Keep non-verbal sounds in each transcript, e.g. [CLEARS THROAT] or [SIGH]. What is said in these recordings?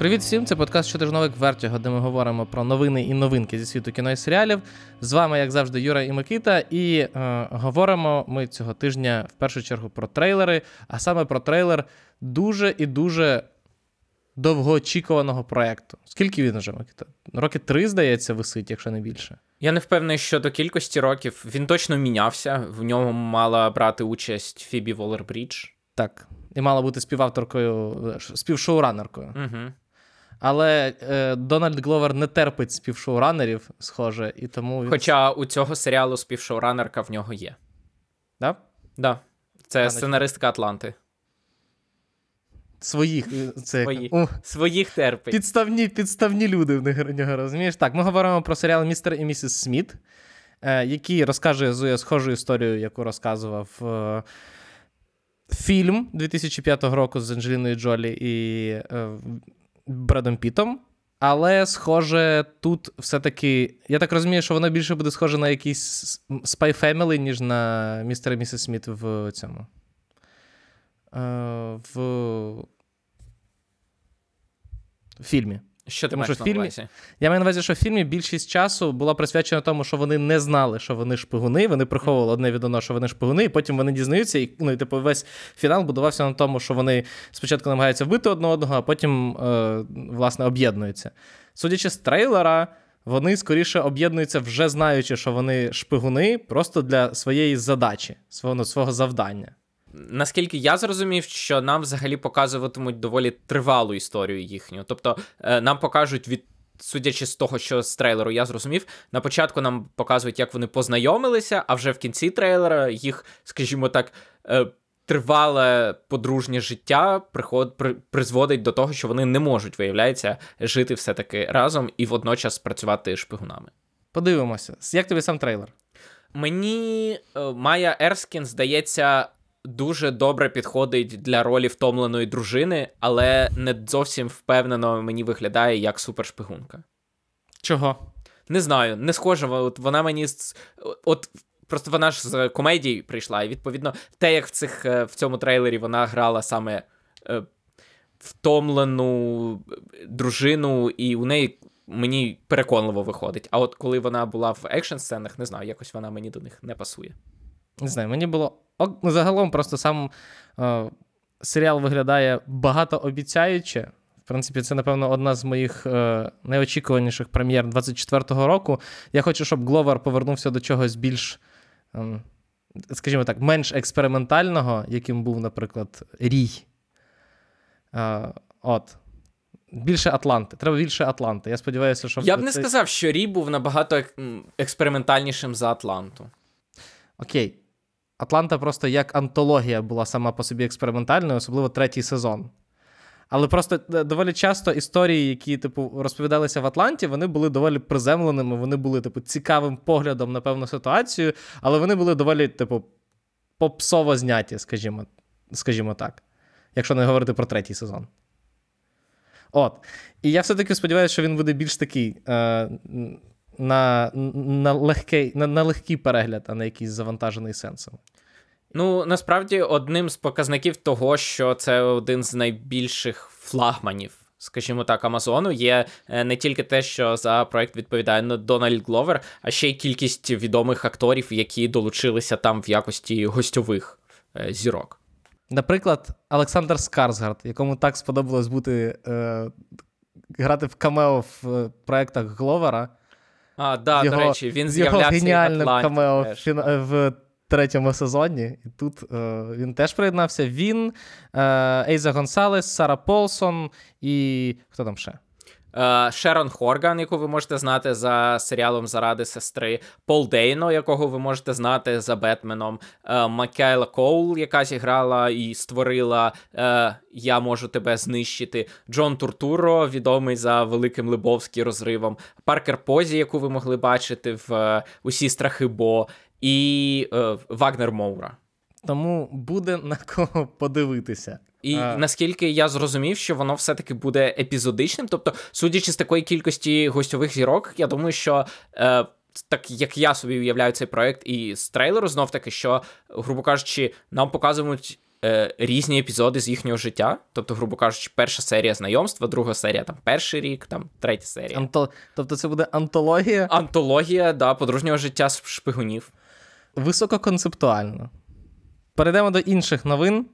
Привіт всім! Це подкаст щотижновик Вертіго, де ми говоримо про новини і новинки зі світу кіно і серіалів. З вами, як завжди, Юра і Микита. І е, говоримо ми цього тижня в першу чергу про трейлери, а саме про трейлер дуже і дуже довгоочікуваного проєкту. Скільки він вже, Микита? Роки три, здається, висить, якщо не більше. Я не впевнений щодо кількості років. Він точно мінявся. В ньому мала брати участь Фібі Волер-Брідж. Так. І мала бути співавторкою, співшоуранеркою. Угу. Але е, Дональд Гловер не терпить співшоуранерів, схоже, і тому. Він... Хоча у цього серіалу співшоуранерка в нього є. Да? Да. Це А, сценаристка Атланти. Своїх це Свої. О, Своїх терпить. підставні, підставні люди в нього, розумієш? Так, ми говоримо про серіал Містер і місіс Сміт, е, який розкаже схожу історію, яку розказував е, фільм 2005 року з Анджеліною Джолі і е, Бредом Пітом. Але, схоже, тут все-таки. Я так розумію, що воно більше буде схоже на якийсь Spy Family, ніж на містер і місіс Сміт в цьому. Е, в в фільмі. Що ти Тому маєш що на фільмі- увазі? Я маю на увазі, що в фільмі більшість часу була присвячена тому, що вони не знали, що вони шпигуни. Вони приховували одне від одного, що вони шпигуни, і потім вони дізнаються. І ну, і, типу, весь фінал будувався на тому, що вони спочатку намагаються вбити одне одного, а потім, е, власне, об'єднуються. Судячи з трейлера, вони скоріше об'єднуються, вже знаючи, що вони шпигуни, просто для своєї задачі, свого, ну, свого завдання. Наскільки я зрозумів, що нам взагалі показуватимуть доволі тривалу історію їхню. Тобто е, нам покажуть від. Судячи з того, що з трейлеру я зрозумів, на початку нам показують, як вони познайомилися, а вже в кінці трейлера їх, скажімо так, е, тривале подружнє життя приход, при, призводить до того, що вони не можуть, виявляється, жити все-таки разом і водночас працювати шпигунами. Подивимося. Як тобі сам трейлер? Мені е, Майя Ерскін, здається, дуже добре підходить для ролі втомленої дружини, але не зовсім впевнено мені виглядає як супершпигунка. Чого? Не знаю, не схожа. От вона мені от. Просто вона ж з комедії прийшла, і відповідно, те, як в цих е, в цьому трейлері вона грала саме е, втомлену дружину, і у неї мені переконливо виходить. А от коли вона була в екшн сценах, не знаю, якось вона мені до них не пасує. Не знаю, мені було. ну, Загалом просто сам е, серіал виглядає багатообіцяюче. В принципі, це, напевно, одна з моїх е, найочікуваніших прем'єр 24-го року. Я хочу, щоб Гловер повернувся до чогось більш, ем, скажімо так, менш експериментального, яким був, наприклад, Рій. Е, от. Більше Атланти. Треба більше Атланти. Я сподіваюся, що Я б не цей- сказав, що Рій був набагато ек- експериментальнішим за Атланту. Окей. Атланта просто як антологія була сама по собі експериментальною, особливо третій сезон. Але просто е, доволі часто історії, які, типу, розповідалися в Атланті, вони були доволі приземленими, вони були, типу, цікавим поглядом на певну ситуацію, але вони були доволі, типу, попсово зняті, скажімо, скажімо так, якщо не говорити про третій сезон. От. І я все-таки сподіваюся, що він буде більш такий е, на, на, легкий, на, на легкий перегляд, а не якийсь завантажений сенсом. Ну, насправді, одним з показників того, що це один з найбільших флагманів, скажімо так, Амазону, є е, не тільки те, що за проект відповідає Дональд Гловер, а ще й кількість відомих акторів, які долучилися там в якості гостьових е, зірок. Наприклад, Олександр Скарсгард, якому так сподобалось бути е, грати в камео в е, проєктах Гловера. А, да, Його- до речі, він його з'являвся геніальним камео в, в третьому сезоні. І тут е, він теж приєднався. Він, е, Ейза Гонсалес, Сара Полсон і хто там ще? Е, Шерон Хорган, яку ви можете знати за серіалом Заради сестри, Пол Дейно, якого ви можете знати за Бетменом, е, Макайла Коул, яка зіграла і створила е, Я можу тебе знищити. Джон Туртуро, відомий за великим Либовським розривом, Паркер Позі, яку ви могли бачити в Усі страхи Бо, і е, Вагнер Моура. Тому буде на кого подивитися. І А. наскільки я зрозумів, що воно все-таки буде епізодичним. Тобто, судячи з такої кількості гостьових зірок, я думаю, що е, так як я собі уявляю цей проект, і з трейлеру знов таки, що, грубо кажучи, нам показують е, різні епізоди з їхнього життя. Тобто, грубо кажучи, перша серія знайомства, друга серія там перший рік, там третя серія. Анто... Тобто це буде антологія Антологія да, подружнього життя шпигунів. Висококонцептуально. Перейдемо до інших новин.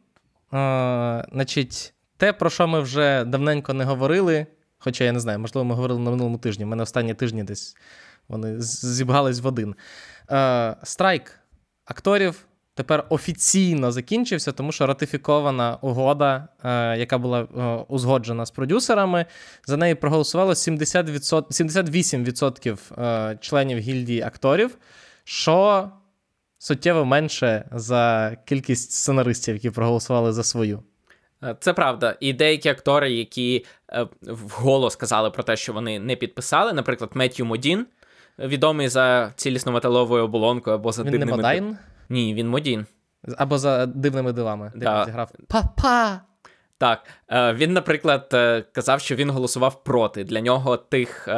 Е, значить, те, про що ми вже давненько не говорили, хоча я не знаю, можливо, ми говорили на минулому тижні. У мене останні тижні десь вони зібгались в один. Е, страйк акторів тепер офіційно закінчився, тому що ратифікована угода, е, яка була е, узгоджена з продюсерами, за неї проголосувало 70%, 78% е, членів гільдії акторів, що суттєво менше за кількість сценаристів, які проголосували за свою. Е, Це правда. І деякі актори, які е, вголос казали про те, що вони не підписали, наприклад, Меттью Модін, відомий за цілісно-металовою оболонкою або за Він не дивними... Мадайн, Ні, він Модін. або за дивними дивами, де він зіграв Папа! Так, е, він, наприклад, казав, що він голосував проти. Для нього тих,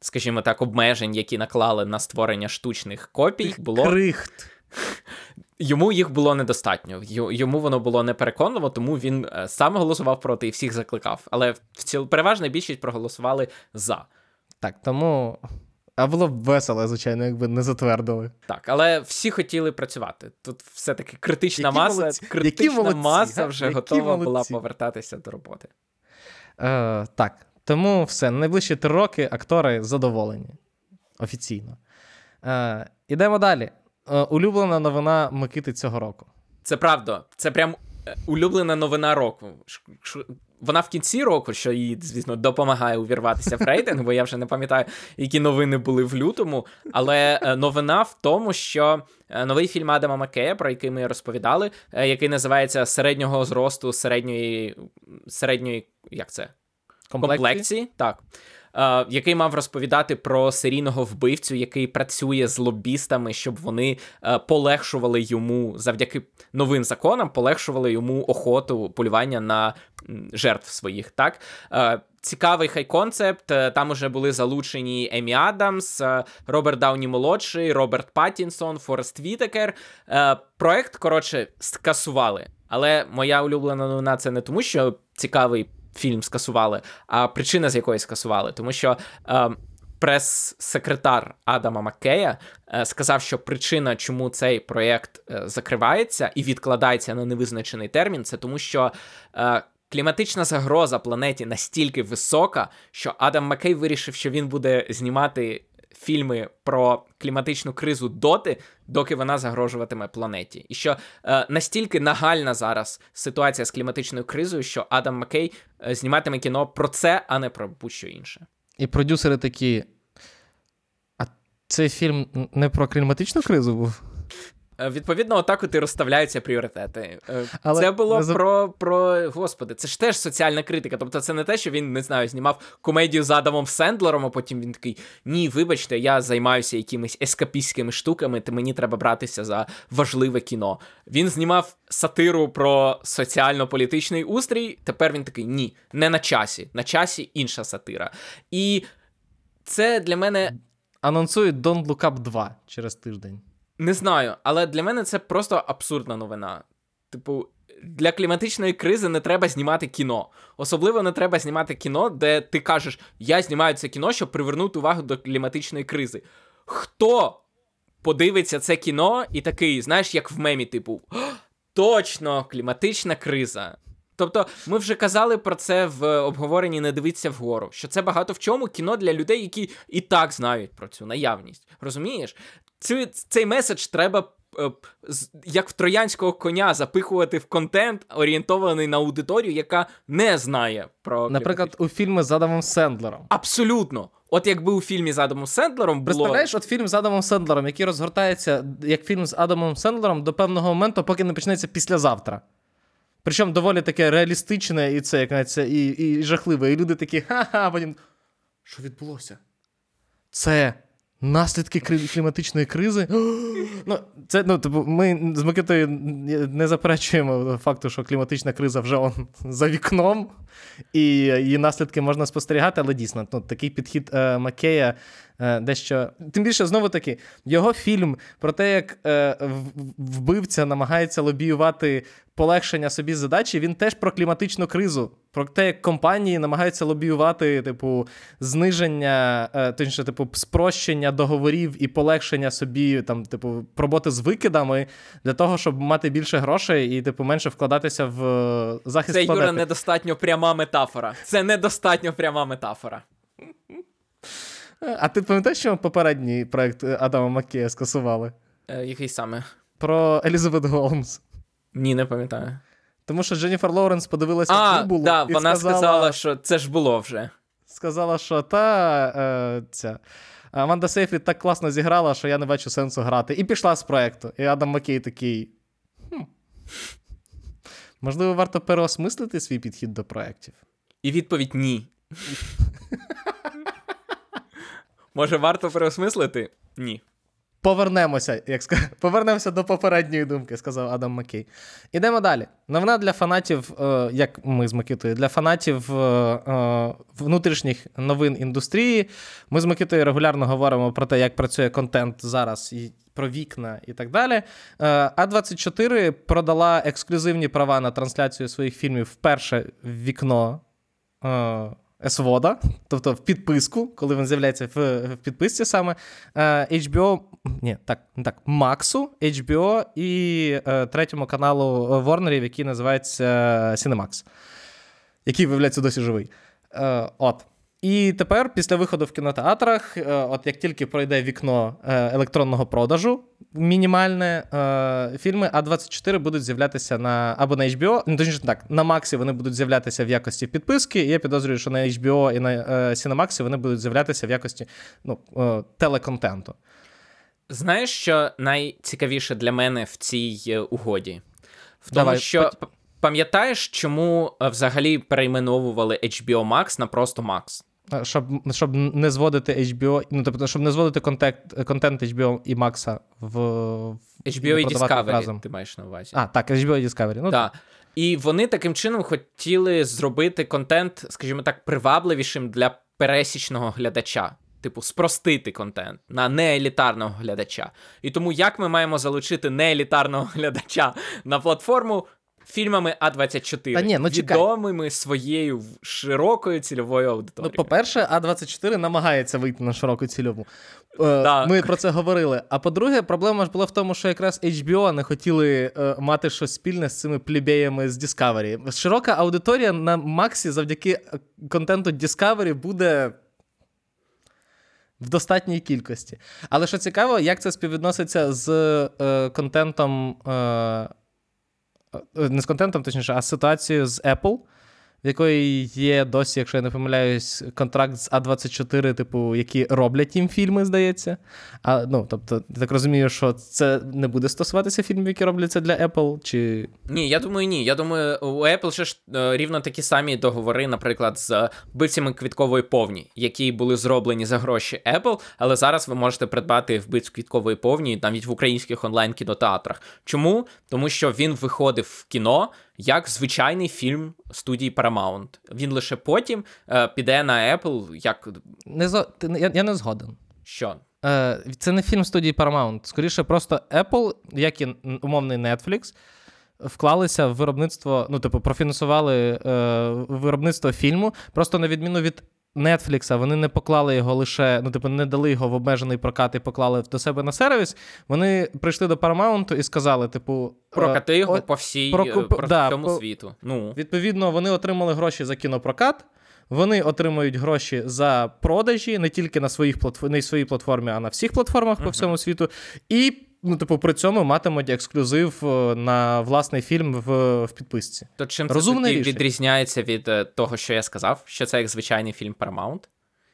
скажімо так, обмежень, які наклали на створення штучних копій, було Крихт. Йому їх було недостатньо. Йому воно було непереконливо, тому він е, сам голосував проти і всіх закликав. Але в ціл переважна більшість проголосували за. Так, тому. А було б весело, звичайно, якби не затвердили. Так, але всі хотіли працювати. Тут все-таки критична Які маса, молодці, які критична молодці, маса вже Які готова була повертатися до роботи. Е, так, тому все. На найближчі три роки актори задоволені. Офіційно. Е, ідемо далі. Е, улюблена новина Микити цього року. Це правда, це прям е, улюблена новина року. Вона в кінці року, що їй, звісно, допомагає увірватися в рейтинг, бо я вже не пам'ятаю, які новини були в лютому. Але е, новина в тому, що новий фільм Адама Маккея, про який ми розповідали, який називається середнього зросту середньої середньої, як це? комплекції, так. Е, який мав розповідати про серійного вбивцю, який працює з лобістами, щоб вони е, полегшували йому завдяки новим законам, полегшували йому охоту полювання на жертв своїх. Так е, цікавий хай-концепт. е, Там уже були залучені Емі Адамс, Роберт Дауні молодший, Роберт Паттінсон, Форест Вітекер. Проект, коротше, скасували. Але моя улюблена новина це не тому, що цікавий фільм скасували, а причина, з якої скасували, тому що. Е, Прес-секретар Адама Маккея е, сказав, що причина, чому цей проєкт е, закривається і відкладається на невизначений термін, це тому, що е, кліматична загроза планеті настільки висока, що Адам Маккей вирішив, що він буде знімати фільми про кліматичну кризу доти, доки вона загрожуватиме планеті. І що е, настільки нагальна зараз ситуація з кліматичною кризою, що Адам Маккей е, зніматиме кіно про це, а не про будь-що інше. І продюсери такі. А цей фільм не про кліматичну кризу був? Е, Відповідно, отак от і розставляються пріоритети. Е, Але це було не про, про господи, це ж теж соціальна критика. Тобто, це не те, що він не знаю, знімав комедію з Адамом Сендлером, а потім він такий: ні, вибачте, я займаюся якимись ескапістськими штуками, то мені треба братися за важливе кіно. Він знімав сатиру про соціально-політичний устрій. Тепер він такий: ні, не на часі. На часі інша сатира. І це для мене Анонсують Don't Look Up 2 через тиждень. Не знаю, але для мене це просто абсурдна новина. Типу, для кліматичної кризи не треба знімати кіно. Особливо не треба знімати кіно, де ти кажеш, я знімаю це кіно, щоб привернути увагу до кліматичної кризи. Хто подивиться це кіно і такий, знаєш, як в мемі, типу, точно, кліматична криза. Тобто, ми вже казали про це в обговоренні Не дивіться вгору, що це багато в чому кіно для людей, які і так знають про цю наявність. Розумієш? Цю, цей меседж треба. е, Як в троянського коня запихувати в контент, орієнтований на аудиторію, яка не знає про Наприклад, у фільми з Адамом Сендлером. абсолютно. От якби у фільмі з Адамом Сендлером було Представляєш, от фільм з Адамом Сендлером, який розгортається як фільм з Адамом Сендлером до певного моменту, поки не почнеться післязавтра. Причому доволі таке реалістичне і це, як навіть і, і жахливе. І люди такі, ха-ха, потім. Що відбулося? Це наслідки кліматичної кризи. [GASPS] ну, це, ну, типу, ми з Микитою не заперечуємо факту, що кліматична криза вже он, за вікном, і її наслідки можна спостерігати, але дійсно, ну, такий підхід е, Макея дещо. Тим більше, знову таки, його фільм про те, як е, вбивця намагається лобіювати полегшення собі задачі, він теж про кліматичну кризу. Про те, як компанії намагаються лобіювати, типу, зниження, е, точніше, типу, спрощення договорів і полегшення собі, там, типу, роботи з викидами для того, щоб мати більше грошей і, типу, менше вкладатися в е, захист Це планети. Юра недостатньо пряма метафора. Це недостатньо пряма метафора. А ти пам'ятаєш, що попередній проект Адама Маккея скасували? Е, який саме? Про Елізабет Голмс. Ні, не пам'ятаю. Тому що Дженніфер Лоуренс подивилася А, футболу да, і вона сказала, сказала, що це ж було вже. сказала, що та е, ця. Аманда Сейфрід так класно зіграла, що я не бачу сенсу грати. І пішла з проекту. І Адам Маккей такий. Хм. Можливо, варто переосмислити свій підхід до проєктів. І відповідь ні. [LAUGHS] Може, варто переосмислити? Ні. Повернемося, як ска... [LAUGHS] повернемося до попередньої думки, сказав Адам Маккей. Ідемо далі. Новина для фанатів, е, як ми з Микитою, для фанатів е, е, внутрішніх новин індустрії. Ми з Микитою регулярно говоримо про те, як працює контент зараз, і про вікна і так далі. Е, А24 продала ексклюзивні права на трансляцію своїх фільмів вперше в вікно. Е, SVOD, тобто в підписку, коли він з'являється в, в підписці саме е, HBO, ні, так, так, Максу, HBO і е, третьому каналу Ворнерів, який називається Cinemax, який, виявляється, досі живий. Е, От. І тепер, після виходу в кінотеатрах, е, от як тільки пройде вікно е, електронного продажу, мінімальне, е, фільми А24 будуть з'являтися на або на HBO, ну точніше так, на Максі вони будуть з'являтися в якості підписки. І я підозрюю, що на HBO і на Cinemax вони будуть з'являтися в якості ну, телеконтенту. Знаєш, що найцікавіше для мене в цій угоді? В тому, Давай, що. Пам'ятаєш, чому взагалі перейменовували HBO Max на просто Max? Щоб щоб не зводити HBO, ну тобто, щоб не зводити контент контент HBO і Max в HBO і Discovery, разом. ти маєш на увазі. А, так, HBO і Discovery. Ну, так. І вони таким чином хотіли зробити контент, скажімо так, привабливішим для пересічного глядача. Типу, спростити контент на неелітарного глядача. І тому як ми маємо залучити неелітарного [LAUGHS] глядача на платформу фільмами А24, Та ні, ну, відомими своєю широкою цільовою аудиторією. Ну, по-перше, А24 намагається вийти на широку цільову. Е, Ми про це говорили. А по-друге, проблема ж була в тому, що якраз HBO не хотіли е, мати щось спільне з цими плібеями з Discovery. Широка аудиторія на Максі завдяки е, контенту Discovery буде. В достатній кількості. Але що цікаво, як це співвідноситься з е, контентом Е, не з контентом, точніше, а з ситуацією з Apple, в якої є досі, якщо я не помиляюсь, контракт з А24, типу, які роблять їм фільми, здається. А, ну, Тобто, я так розумію, що це не буде стосуватися фільмів, які робляться для Apple, чи. Ні, я думаю, ні. Я думаю, у Apple ще ж е, рівно такі самі договори, наприклад, з вбивцями квіткової повні, які були зроблені за гроші Apple, але зараз ви можете придбати вбивць квіткової повні навіть в українських онлайн-кінотеатрах. Чому? Тому що він виходив в кіно як звичайний фільм студії Paramount. Він лише потім е, піде на Apple як. Не зо... я, я не згоден. Що? Е, Це не фільм студії Paramount. Скоріше, просто Apple, як і умовний Netflix, вклалися в виробництво, ну, типу, профінансували е, виробництво фільму, просто на відміну від Netflix, вони не поклали його лише, ну, типу, не дали його в обмежений прокат і поклали до себе на сервіс. Вони прийшли до Paramount і сказали, типу, прокати його о, по всій про, про да, всьому по, світу. Ну. Відповідно, вони отримали гроші за кінопрокат. Вони отримують гроші за продажі не тільки на своїх платформ... на своїй платформі, а на всіх платформах uh-huh. по всьому світу. І ну, типу, при цьому матимуть ексклюзив е, на власний фільм в в підписці. То чим це тоді відрізняється від е, того, що я сказав, що це як звичайний фільм Paramount?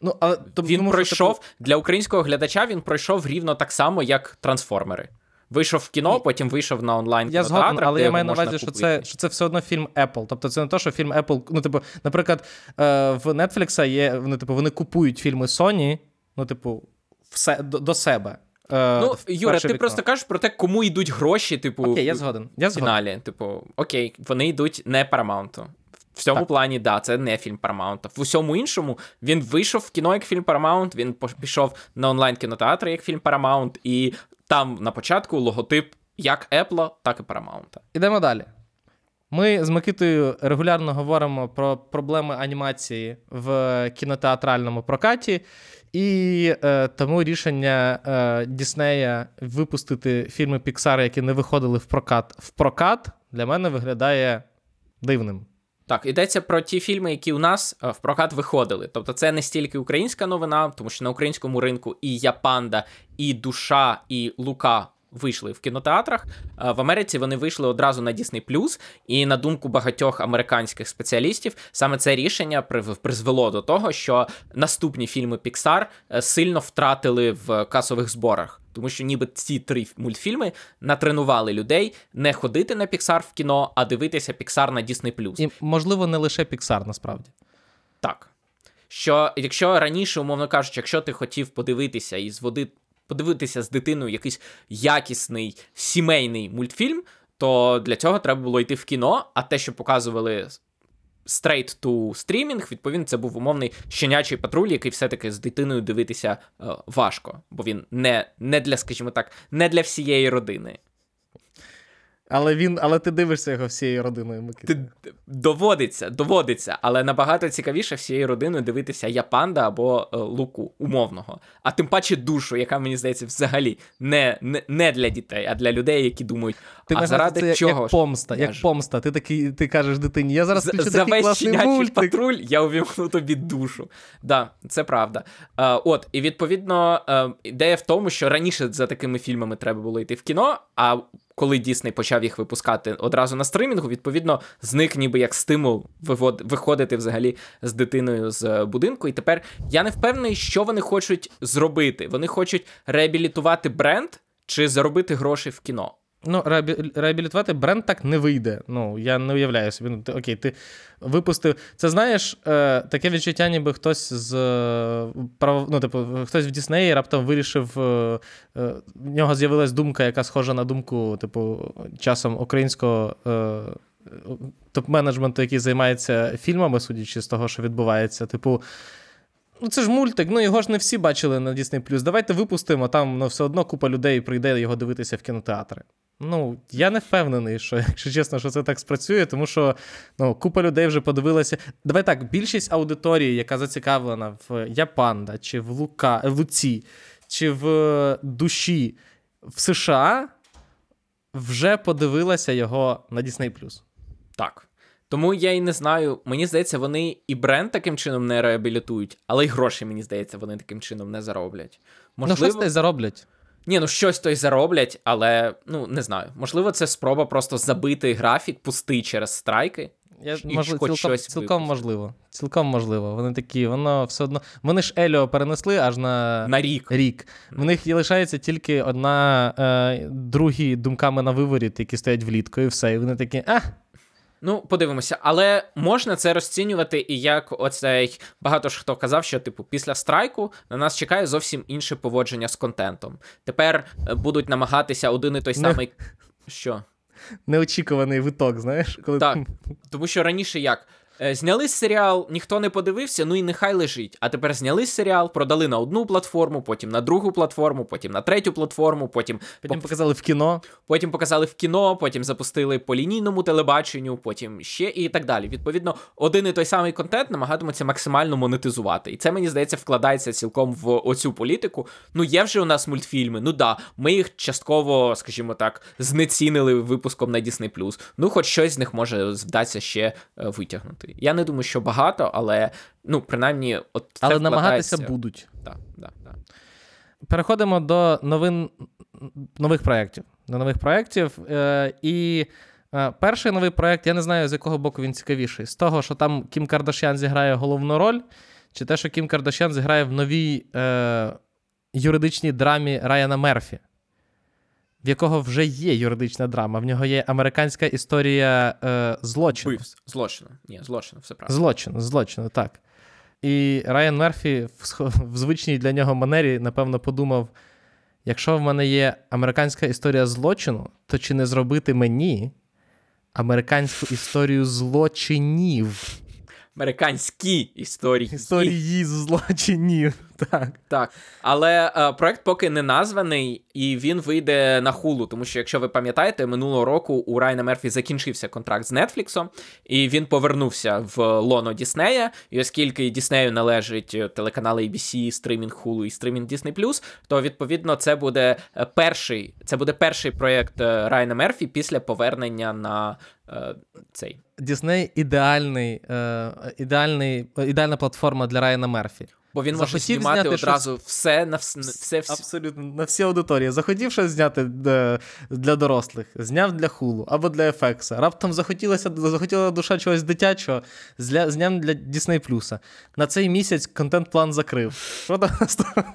Ну, але то, Він тому, пройшов що... для українського глядача, він пройшов рівно так само, як трансформери. Вийшов в кіно, потім вийшов на онлайн Я згоден, але я маю на увазі, що це що це все одно фільм Apple. Тобто це не те, що фільм Apple. Ну, типу, наприклад, е, в Netflix є. Вони, типу, вони купують фільми Sony, ну, типу, все до, до себе. Е, ну, Юра, ти вікно. просто кажеш про те, кому йдуть гроші, типу, окей, я згоден. Я фіналі. Типу, окей, вони йдуть не Paramount. В цьому Так. плані, да, це не фільм Paramount. В усьому іншому він вийшов в кіно як фільм Paramount, він пішов на онлайн кінотеатр як фільм Paramount, і там на початку логотип як Apple, так і Paramount. Ідемо далі. Ми з Микитою регулярно говоримо про проблеми анімації в кінотеатральному прокаті, і е, тому рішення е, Діснея випустити фільми Піксара, які не виходили в прокат, в прокат, для мене виглядає дивним. Так, йдеться про ті фільми, які у нас е, в прокат виходили. Тобто це не стільки українська новина, тому що на українському ринку і Я Панда, і Душа, і Лука вийшли в кінотеатрах. Е, В Америці вони вийшли одразу на Disney+, і на думку багатьох американських спеціалістів, саме це рішення призвело до того, що наступні фільми Pixar е, сильно втратили в касових зборах. Тому що ніби ці три мультфільми натренували людей не ходити на Pixar в кіно, а дивитися Pixar на Disney+. І, можливо, не лише Піксар, насправді. Так. Що якщо раніше, умовно кажучи, якщо ти хотів подивитися і зводи, подивитися з дитиною якийсь якісний сімейний мультфільм, то для цього треба було йти в кіно, а те, що показували straight to стрімінг, відповідно, це був умовний щенячий патруль, який все-таки з дитиною дивитися е, важко, бо він не, не для, скажімо так, не для всієї родини. Але він, але ти дивишся його всією родиною, Микита. Ти доводиться, доводиться, але набагато цікавіше всією родиною дивитися я панда або е, луку умовного. А тим паче душу, яка мені здається, взагалі не, не, не для дітей, а для людей, які думають, Ти а заради це чого як помста, як ж- помста. Ти такий, ти кажеш дитині, я зараз За, включу за такий весь класний мультик. патруль я увімкну тобі душу. Да, це правда. Е, от, і відповідно, е, ідея в тому, що раніше за такими фільмами треба було йти в кіно, а коли Дісней почав їх випускати одразу на стримінгу, відповідно, зник ніби як стимул виходити взагалі з дитиною з е, будинку. І тепер я не впевнений, що вони хочуть зробити. Вони хочуть реабілітувати бренд чи заробити гроші в кіно. Ну, реабілітувати бренд так не вийде. Ну, я не уявляю собі. Ну, ти, окей, ти випустив. Це знаєш, е, таке відчуття, ніби хтось з е, прав... ну, типу, хтось в Діснеї раптом вирішив. Е, е, в нього з'явилась думка, яка схожа на думку, типу, часом українського. Е, Топ-менеджменту, який займається фільмами, судячи з того, що відбувається. Типу, ну це ж мультик, ну його ж не всі бачили на Disney+. Давайте випустимо, там ну, все одно купа людей прийде його дивитися в кінотеатри. Ну, я не впевнений, що, якщо чесно, що це так спрацює, тому що ну, купа людей вже подивилася. Давай так, більшість аудиторії, яка зацікавлена в Япанда, чи в Лука, в Луці, чи в душі в США, вже подивилася його на Disney+. Так. Тому я і не знаю. Мені здається, вони і бренд таким чином не реабілітують, але й гроші, мені здається, вони таким чином не зароблять. Ну, щось й зароблять. Ні, ну щось то й зароблять, але ну не знаю. Можливо, це спроба просто забити графік, пустий через страйки. Я, І можливо, хоч цілком, щось цілком випустити. можливо. Цілком можливо. Вони такі, воно все одно. Вони ж Еліо перенесли аж на, На рік. рік. В них лишається тільки одна, е, другі думками на виворіт, які стоять влітку, і все. І вони такі, а, Ну, подивимося, але можна це розцінювати і як оцей багато ж хто казав, що типу після страйку на нас чекає зовсім інше поводження з контентом. Тепер е, будуть намагатися один і той Не- самий. Що? неочікуваний виток, знаєш? Коли... Так. Тому що раніше як? Е, Зняли серіал, ніхто не подивився, ну і нехай лежить. А тепер зняли серіал, продали на одну платформу, потім на другу платформу, потім на третю платформу, потім Потім показали в кіно. Потім показали в кіно, потім запустили по лінійному телебаченню, потім ще і так далі. Відповідно, один і той самий контент намагатимуться максимально монетизувати. І це мені здається вкладається цілком в оцю політику. Ну, є вже у нас мультфільми. Ну да, ми їх частково, скажімо так, знецінили випуском на Disney+. Ну, хоч щось з них може вдасться ще е, витягнути. Я не думаю, що багато, але ну, принаймні, от це Але намагатися будуть. Так, так, так. Переходимо до новин нових проєктів. До нових проєктів. Е, і е, перший новий проєкт, я не знаю, з якого боку він цікавіший. З того, що там Кім Кардашян зіграє головну роль, чи те, що Кім Кардашян зіграє в новій е, юридичній драмі Райана Мерфі, в якого вже є юридична драма. В нього є американська історія е, злочину. Вбивств. Злочину. Ні, злочину, все правильно. Злочину, злочину, так. І Райан Мерфі в, в звичній для нього манері, напевно, подумав: якщо в мене є американська історія злочину, то чи не зробити мені американську історію злочинів. Американські історії. Історії злочинів. [LAUGHS] Так. Так. Але е, проект поки не названий, і він вийде на хулу. Тому що, якщо ви пам'ятаєте, минулого року у Райна Мерфі закінчився контракт з Нетфліксом, і він повернувся в лоно Діснея. І оскільки Діснею належить е, телеканали ABC, стримінг Hulu і стримінг Disney+, то відповідно це буде е, перший, це буде перший проект е, Райана Мерфі після повернення на е, цей. Дісней ідеальний, е, ідеальний, ідеальна платформа для Райана Мерфі. Бо він може Захотів знімати зняти одразу все на вс... все, все, Абсолютно на всі аудиторії. Захотів щось зняти для дорослих, зняв для хулу або для FX. Раптом захотілося захотіла душа чогось дитячого, зля, зняв для Disney+. На цей місяць контент-план закрив. Що наступного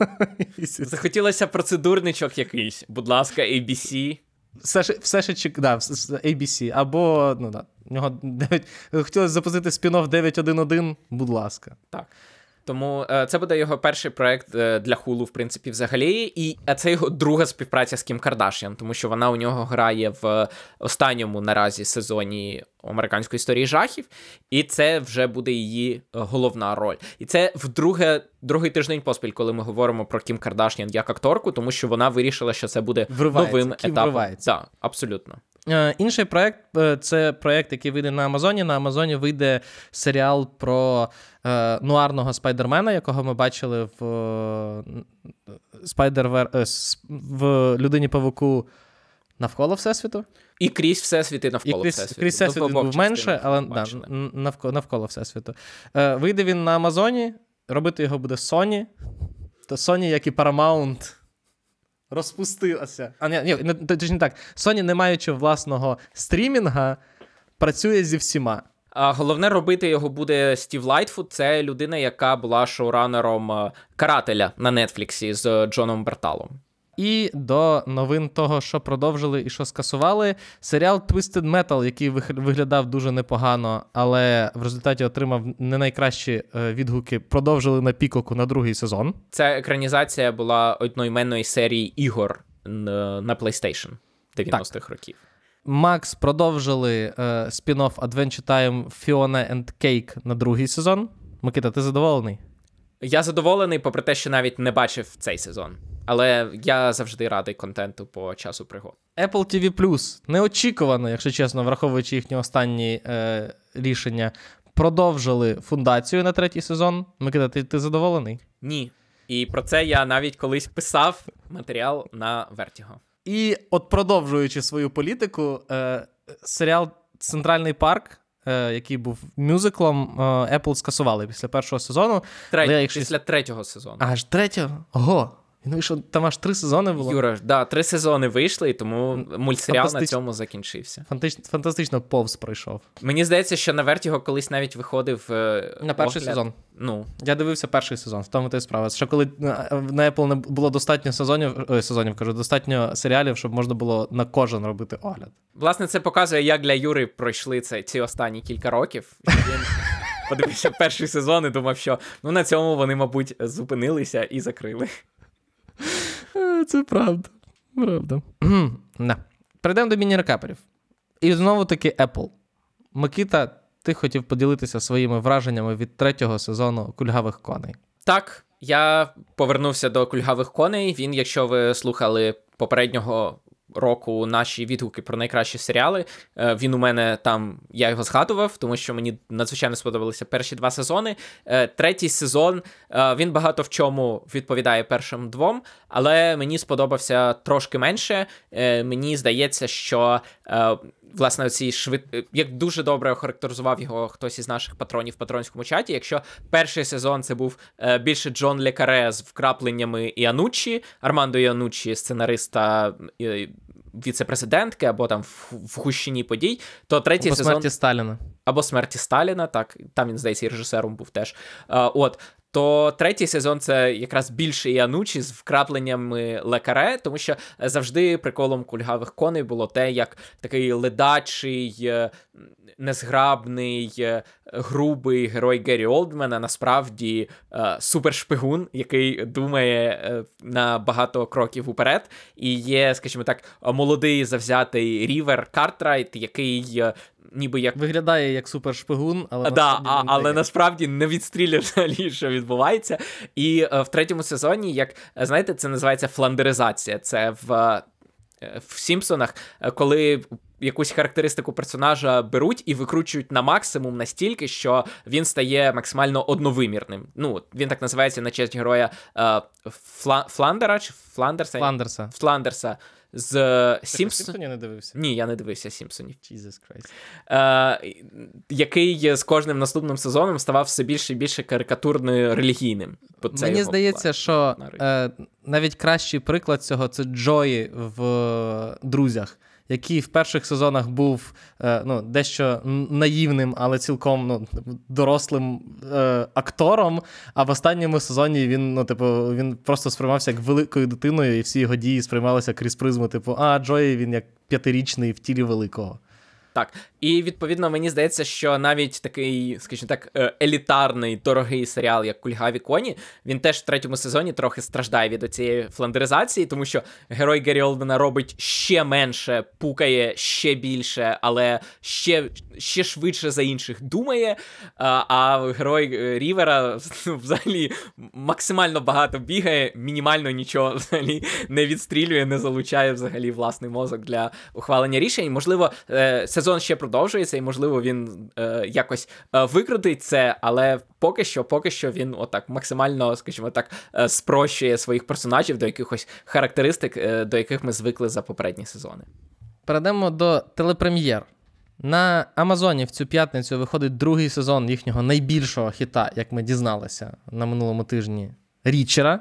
місяця? Захотілося процедурничок якийсь, будь ласка, ABC. Все ще, все ще чек... да, ABC, або ну, да, нього 9... хотілося запустити спін-офф 911, будь ласка. Так. Тому е, це буде його перший проект е, для Hulu, в принципі, взагалі. І це його друга співпраця з Кім Кардашіан, тому що вона у нього грає в останньому наразі сезоні американської історії жахів, і це вже буде її е, головна роль. І це вдруге другий тиждень поспіль, коли ми говоримо про Кім Кардашіан як акторку, тому що вона вирішила, що це буде Вривається, новим Кім етапом. вривається. Так, абсолютно. Е, інший проект е, це проект, який вийде на Амазоні. На Амазоні вийде серіал про е, нуарного спайдермена, якого ми бачили в Spider-Verse е, в людині павуку навколо Всесвіту. І крізь всесвіт і І навколо крізь, всесвіту. крізь Всесвіт обох був менше, частинах але да, навколо, навколо Всесвіту. Е, вийде він на Амазоні, робити його буде Sony. То Sony, як і Paramount, розпустилася. А ні, ні, не, точно не так. Sony, не маючи власного стрімінга, працює зі всіма. А головне робити його буде Стів Лайтфуд. Це людина, яка була шоуранером е, карателя на Нетфліксі з е, Джоном Бернталом. І до новин того, що продовжили і що скасували, серіал Twisted Metal, який виглядав дуже непогано, але в результаті отримав не найкращі е, відгуки, продовжили на пікоку на другий сезон. Ця екранізація була одноіменної серії ігор на PlayStation 90-х років. Макс продовжили е, спін-офф Adventure Time Fiona and Cake на другий сезон. Микита, ти задоволений? Я задоволений, попри те, що навіть не бачив цей сезон. Але я завжди радий контенту по часу пригод. Apple TV Plus неочікувано, якщо чесно, враховуючи їхні останні е, рішення, продовжили фундацію на третій сезон. Микита, ти, ти задоволений? Ні. І про це я навіть колись писав матеріал на Vertigo. І от продовжуючи свою політику, е, серіал Центральний парк, е, який був мюзиклом, е, Apple скасували після першого сезону. Треть, Але якщо- Після третього сезону. Аж третього? Ого! Ну і що, там аж три сезони було? Юра, да, три сезони вийшли, і тому мультсеріал на цьому закінчився. Фантастично, фантастично повз пройшов. Мені здається, що на Vertigo колись навіть виходив. е, На перший огляд. сезон. Ну, Я дивився перший сезон, в тому ти справа. Що коли на на Apple не було достатньо сезонів, ой, сезонів, кажу, достатньо серіалів, щоб можна було на кожен робити огляд. власне, це показує, як для Юри пройшли це, ці останні кілька років. Подивився перший сезон і думав, що ну на цьому вони, мабуть, зупинилися і закрили. Е, Це правда. Правда. [CLEARS THROAT] да. Перейдемо до міні-рекаперів. І знову таки Apple. Микита, ти хотів поділитися своїми враженнями від третього сезону кульгавих коней. Так, я повернувся до кульгавих коней. Він, якщо ви слухали попереднього року наші відгуки про найкращі серіали, е, він у мене там, я його згадував, тому що мені надзвичайно сподобалися перші два сезони. Е, Третій сезон е, він багато в чому відповідає першим двом, але мені сподобався трошки менше. Мені здається, що. Власне, ці швид... як дуже добре охарактеризував його хтось із наших патронів в патронському чаті. Якщо перший сезон це був більше Джон Лекаре з вкрапленнями Іанучі, Армандо Іанучі, сценариста віце-президентки, або там в, в гущині подій, то третій або сезон смерті Сталіна. або смерті Сталіна, так там він здається і режисером був теж. А, от. То третій сезон це якраз більше Іанучі з вкрапленнями лекаре, тому що завжди приколом кульгавих коней було те, як такий ледачий, е, незграбний, е, грубий герой Геррі Олдмена насправді е, супершпигун, який думає на багато кроків уперед. І є, скажімо так, молодий завзятий Рівер Картрайт, який ніби як. Виглядає як супершпигун, але да, а, але насправді не відстрілює взагалі, що відбувається. І е, в третьому сезоні, як знаєте, це називається фландеризація. Це в, е, в Сімпсонах, е, коли якусь характеристику персонажа беруть і викручують на максимум настільки, що він стає максимально одновимірним. Ну, він так називається на честь героя е, Фла... Фландера чи Фландерса? Фландерса. Фландерса. З Сімпсон... не дивився? Ні, я не дивився Сімпсонів. Jesus Christ. Е, який з кожним наступним сезоном ставав все більше і більше карикатурно релігійним. Це Мені здається, план. що е, навіть кращий приклад цього це Джої в е, друзях який в перших сезонах був е, ну, дещо наївним, але цілком ну, дорослим е, актором. А в останньому сезоні він ну, типу, він просто сприймався як великою дитиною, і всі його дії сприймалися крізь призму, типу, а Джої він як п'ятирічний в тілі великого. Так, і відповідно мені здається, що навіть такий, скажімо так, е, елітарний дорогий серіал, як Кульгаві Коні, він теж в третьому сезоні трохи страждає від цієї фландеризації, тому що герой Гері Олдена робить ще менше, пукає ще більше, але ще ще швидше за інших думає. А герой е, Рівера [LAUGHS] взагалі максимально багато бігає, мінімально нічого взагалі не відстрілює, не залучає взагалі власний мозок для ухвалення рішень. Можливо, е, сезон ще продовжується, і можливо він е, якось е, викрутить це, але поки що, поки що він отак максимально, скажімо так, е, спрощує своїх персонажів до якихось характеристик, е, до яких ми звикли за попередні сезони. Перейдемо до телепрем'єр. На Амазоні в цю п'ятницю виходить другий сезон їхнього найбільшого хіта, як ми дізналися на минулому тижні Річера,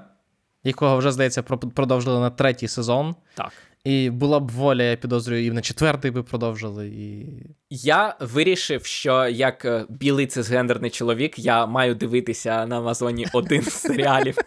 якого вже, здається, продовжили на третій сезон. Так. І була б воля, я підозрюю, і на четвертий би продовжили. І... Я вирішив, що як е, білий цисгендерний чоловік, я маю дивитися на Амазоні один з серіалів. [LAUGHS]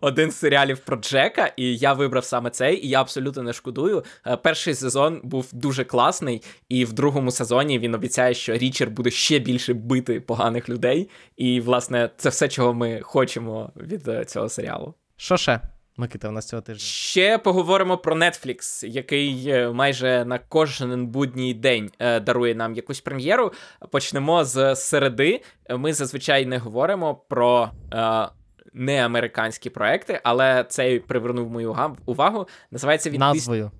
Один з серіалів про Джека, і я вибрав саме цей, і я абсолютно не шкодую. Е, перший сезон був дуже класний, і в другому сезоні він обіцяє, що Річер буде ще більше бити поганих людей. І, власне, це все, чого ми хочемо від е, цього серіалу. Що ще? Микита, у нас цього тижня. Ще поговоримо про Netflix, який е, майже на кожен будній день е, дарує нам якусь прем'єру. Почнемо з середи. Ми зазвичай не говоримо про. Е, не американські проекти, але цей привернув мою увагу. Називається він назвою.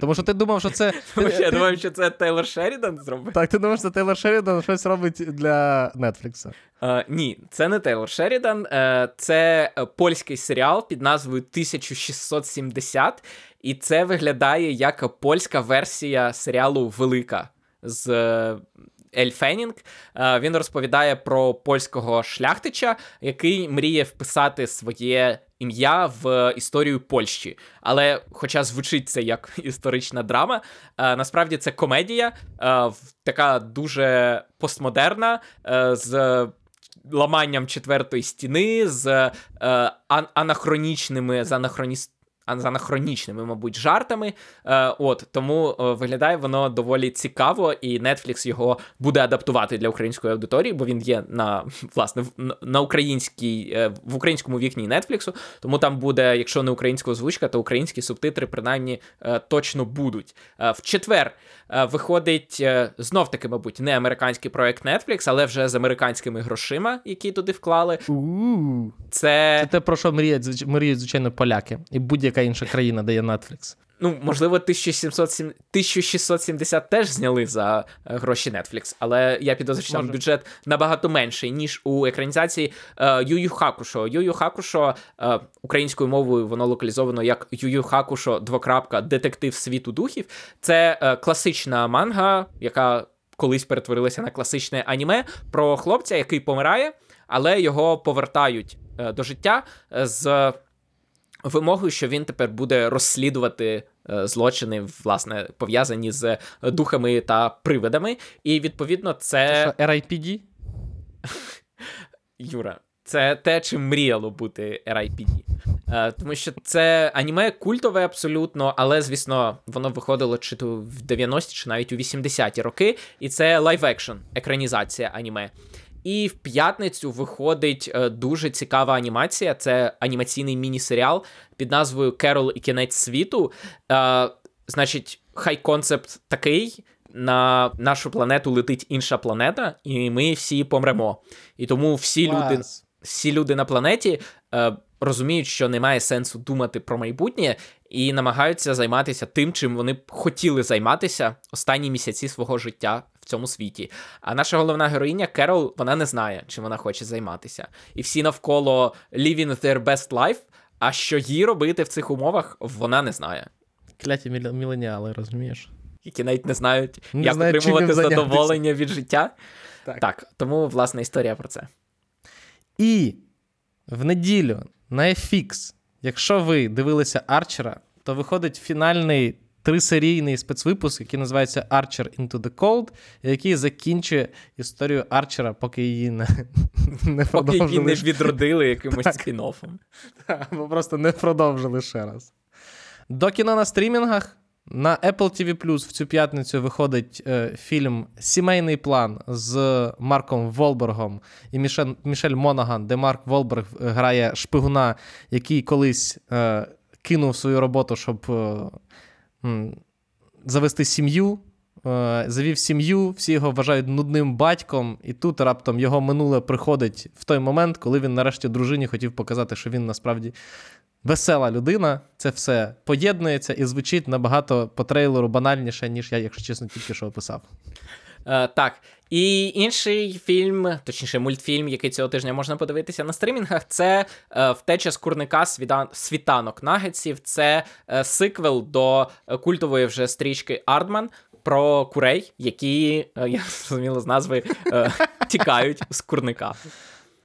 Тому що ти думав, що це. [LAUGHS] Я думав, що це Тейлор Шерідан зробив. Так, ти думав, що Тейлор Шерідан щось робить для Нетфлікса. Uh, ні, це не Тейлор Шерідан, uh, це польський серіал під назвою 1670, і це виглядає як польська версія серіалу Велика з Ель Фенінг. Uh, він розповідає про польського шляхтича, який мріє вписати своє ім'я в історію Польщі. Але, хоча звучить це як [LAUGHS] історична драма, е, насправді це комедія, е, така дуже постмодерна, е, з ламанням четвертої стіни, з анахронічними з анахроніст анахронічними, мабуть, жартами. Е, От тому е, виглядає воно доволі цікаво, і Netflix його буде адаптувати для української аудиторії, бо він є на власне на українській е, в українському вікні Netflix, Тому там буде, якщо не українська озвучка, то українські субтитри принаймні е, точно будуть. Е, в четвер е, виходить знов таки, мабуть, не американський проект Netflix, але вже з американськими грошима, які туди вклали. Це Це те, про що мріють, мріють, звичайно, поляки. І будь-яка яка інша країна дає Netflix. Ну, можливо, 1770, 1670 теж зняли за е, гроші Netflix, але я підозрюю, що там бюджет набагато менший, ніж у екранізації е, Юю Хакушо. Юю Хакушо е, українською мовою воно локалізовано як Юю Хакушо, двокрапка, детектив світу духів. Це класична манга, яка колись перетворилася на класичне аніме про хлопця, який помирає, але його повертають до життя з вимогою, що він тепер буде розслідувати е, злочини, власне, пов'язані з духами та привидами. І відповідно, це. Це RIPD? [LAUGHS] Юра, це те, чим мріяло бути RIPD. Е, тому що це аніме культове абсолютно, але, звісно, воно виходило чи то в 90-ті, чи навіть у 80-ті роки, і це live-action, екранізація аніме. І в п'ятницю виходить е, дуже цікава анімація. Це анімаційний міні-серіал під назвою Керол і кінець світу. Е, Значить, high concept такий. на нашу планету летить інша планета, і ми всі помремо. І тому всі люди, всі люди на планеті е, розуміють, що немає сенсу думати про майбутнє, і намагаються займатися тим, чим вони б хотіли займатися останні місяці свого життя в цьому світі. А наша головна героїня Керол, вона не знає, чим вона хоче займатися. І всі навколо living their best life, а що їй робити в цих умовах, вона не знає. Кляті міленіали, розумієш? Які навіть не знають, Не як чим отримувати задоволення від життя. Так. так, тому власне історія про це. І в неділю на FX, якщо ви дивилися Арчера, то виходить фінальний трисерійний спецвипуск, який називається Archer Into the Cold, який закінчує історію Арчера, поки її не, [LAUGHS] не Поки її не відродили якимось Так. спін-оффом. [LAUGHS] Або просто не продовжили ще раз. До кіно на стрімінгах. На Apple TV Plus в цю п'ятницю виходить е, фільм Сімейний план з Марком Волбергом і Мішель, Мішель Монаган, де Марк Волберг е, грає шпигуна, який колись е, кинув свою роботу, щоб е, завести сім'ю. Е, завів сім'ю, всі його вважають нудним батьком, і тут раптом його минуле приходить в той момент, коли він нарешті дружині хотів показати, що він насправді весела людина. Це все поєднується і звучить набагато по трейлеру банальніше, ніж я, якщо чесно, тільки що описав. Е, так. І інший фільм, точніше, мультфільм, який цього тижня можна подивитися на стрімінгах, це е, втеча з курника світанок нагетсів. Це е, сиквел до культової вже стрічки Ардман про курей, які, я [LAUGHS] зрозуміло з назви, тікають з курника.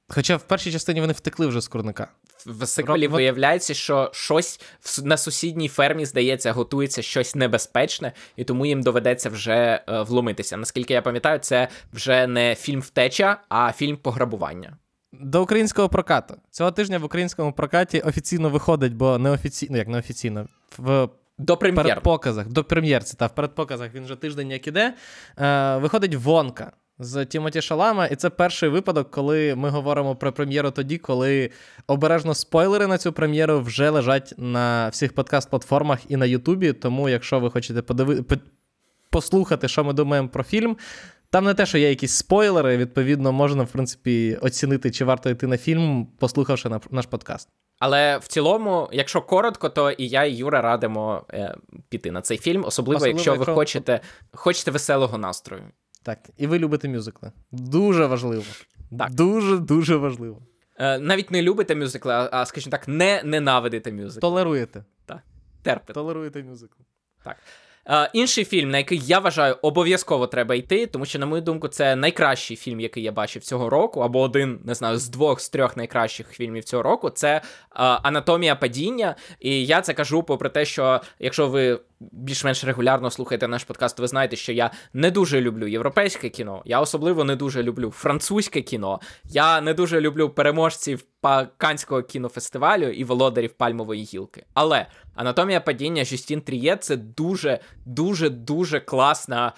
Хоча в першій частині вони втекли вже з курника. В сиквелі Ро- виявляється, що щось в на сусідній фермі, здається, готується щось небезпечне, і тому їм доведеться вже е, вломитися. Наскільки я пам'ятаю, це вже не фільм втеча, а фільм пограбування. До українського прокату. Цього тижня в українському прокаті офіційно виходить, бо неофіційно, ну як неофіційно, в До прем'єр. передпоказах, до прем'єрці, та в передпоказах він вже тиждень як іде. Е, виходить Вонка з Тімоті Шалама, і це перший випадок, коли ми говоримо про прем'єру тоді, коли обережно спойлери на цю прем'єру вже лежать на всіх подкаст-платформах і на Ютубі. Тому, якщо ви хочете подиви... послухати, що ми думаємо про фільм. Там не те, що є якісь спойлери, відповідно, можна, в принципі, оцінити, чи варто йти на фільм, послухавши на- наш подкаст. Але в цілому, якщо коротко, то і я, і Юра радимо е, піти на цей фільм, особливо, Особливо, якщо ви якщо- хочете, хочете веселого настрою. Так, і ви любите мюзикли. Дуже важливо. Так. Дуже дуже важливо. Е, навіть не любите мюзикли, а, а скажімо так, не ненавидите мюзикли. Толеруєте. Терпите. Толеруєте мюзикл. Е, інший фільм, на який я вважаю, обов'язково треба йти, тому що, на мою думку, це найкращий фільм, який я бачив цього року, або один, не знаю, з двох з трьох найкращих фільмів цього року. Це е, Анатомія падіння. І я це кажу, попри те, що якщо ви більш-менш регулярно слухаєте наш подкаст, ви знаєте, що я не дуже люблю європейське кіно. Я особливо не дуже люблю французьке кіно. Я не дуже люблю переможців паканського кінофестивалю і володарів пальмової гілки. Але Анатомія падіння Жюстін Тріє це дуже, дуже, дуже класна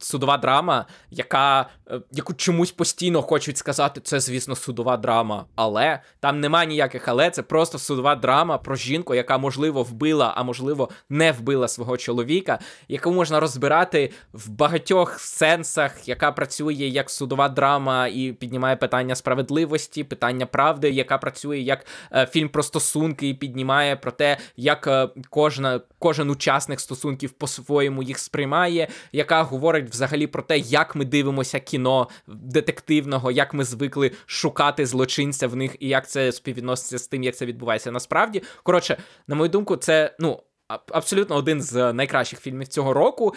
судова драма, яка, е, яку чомусь постійно хочуть сказати, це, звісно, судова драма. Але там нема ніяких але, це просто судова драма про жінку, яка, можливо, вбила, а можливо, не вбила свого чоловіка, яку можна розбирати в багатьох сенсах, яка працює як судова драма і піднімає питання справедливості, питання правди, яка працює як е, фільм про стосунки і піднімає про те, як е, кожна, кожен учасник стосунків по-своєму їх сприймає, яка говорить взагалі про те, як ми дивимося кіно детективного, як ми звикли шукати злочинця в них і як це співвідноситься з тим, як це відбувається насправді. Коротше, на мою думку, це ну абсолютно один з найкращих фільмів цього року,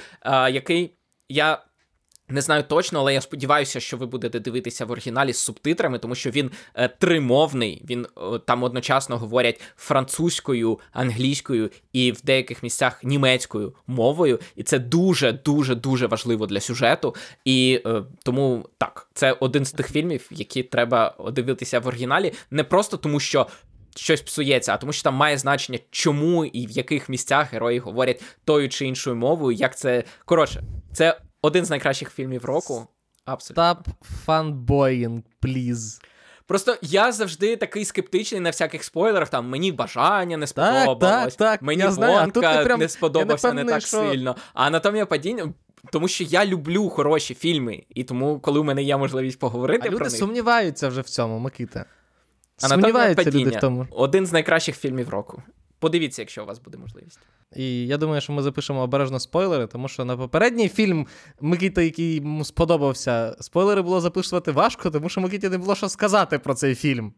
який я. Не знаю точно, але я сподіваюся, що ви будете дивитися в оригіналі з субтитрами, тому що він е, тримовний. Він е, там одночасно говорять французькою, англійською і в деяких місцях німецькою мовою. І це дуже, дуже, дуже важливо для сюжету. І е, тому так, це один з тих фільмів, які треба дивитися в оригіналі, не просто тому, що. Щось псується, а тому що там має значення, чому і в яких місцях герої говорять тою чи іншою мовою. Як це коротше, це один з найкращих фільмів року. Абсолютно. Stop fanboying, please. Просто я завжди такий скептичний на всяких спойлерах. Там мені бажання не сподобалось, так, так, мені я знаю, а тут ти прям- не сподобався я не не, так що- сильно. А анатомія падіння. Тому що я люблю хороші фільми, і тому, коли у мене є можливість поговорити А люди про них, сумніваються вже в цьому, Микита. «Анатомія Сумніваються падіння» люди в тому. один з найкращих фільмів року. Подивіться, якщо у вас буде можливість. І я думаю, що ми запишемо обережно спойлери, тому що на попередній фільм Микита, який йому сподобався, спойлери було записувати важко, тому що Микиті не було що сказати про цей фільм.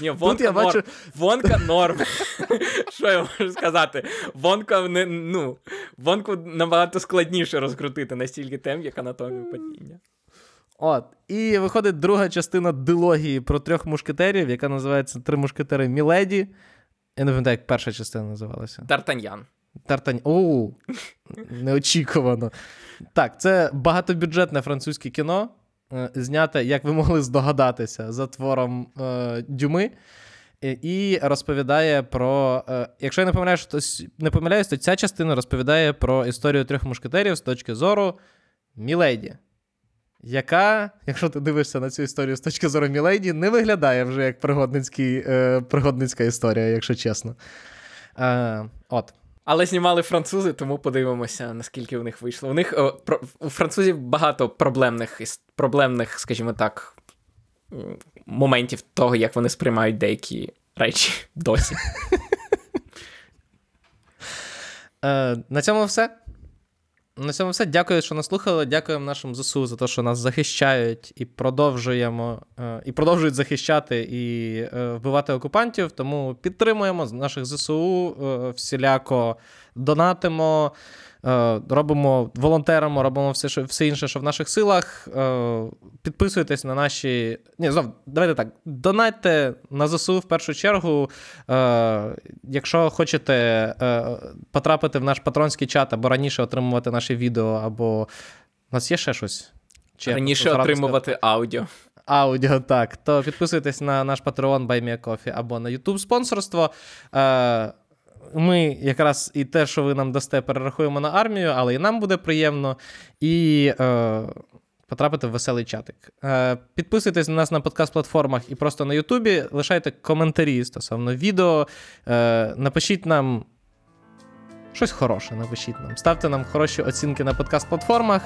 Ні, вонка норм. бачу- Вонка норм. Що я можу сказати? Вонка не, ну, вонку набагато складніше розкрутити настільки тем, як анатомію падіння. От. І виходить друга частина дилогії про трьох мушкетерів, яка називається Три мушкетери Міледі. Я не пам'ятаю, як перша частина називалася. Тартаньян. Тартань. Оу, неочікувано. Так, це багатобюджетне французьке кіно, е, зняте, як ви могли здогадатися, за твором е, Дюми. І розповідає про. Е, якщо я не помиляюсь, то, не помиляюсь, то ця частина розповідає про історію трьох мушкетерів з точки зору Міледі. Яка, якщо ти дивишся на цю історію з точки зору Міледі, не виглядає вже як пригодницький, е, пригодницька історія, якщо чесно. Е, от. Але знімали французи, тому подивимося, наскільки у них вийшло. У них о, про, у французів багато проблемних, проблемних, скажімо так, моментів того, як вони сприймають деякі речі [LAUGHS] досі. Е, на цьому все. На цьому все. Дякую, що нас слухали. Дякуємо нашим ЗСУ за те, що нас захищають і продовжуємо, е, і продовжують захищати і е, вбивати окупантів. Тому підтримуємо наших ЗСУ, е, всіляко донатимо, робимо волонтерами, робимо все, що, все інше, що в наших силах. Е, підписуйтесь на наші. Ні, знов, давайте так. Донатьте на ЗСУ в першу чергу. Е, якщо хочете е, потрапити в наш патронський чат або раніше отримувати наші відео, або у нас є ще щось? Чи Раніше отримувати аудіо. аудіо, так, то підписуйтесь на наш Patreon BuyMeACoffee або на YouTube спонсорство. Ми якраз і те, що ви нам дасте, перерахуємо на армію, але і нам буде приємно. І е, потрапити в веселий чатик. Е, підписуйтесь на нас на подкаст-платформах і просто на Ютубі. Лишайте коментарі стосовно відео. Е, напишіть нам. Щось хороше, напишіть нам. Ставте нам хороші оцінки на подкаст-платформах.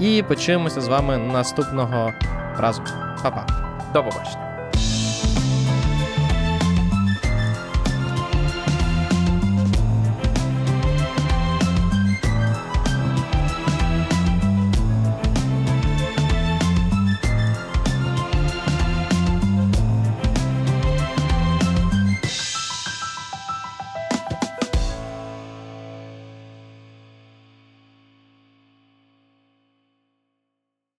І почуємося з вами наступного разу. Па-па. До побачення.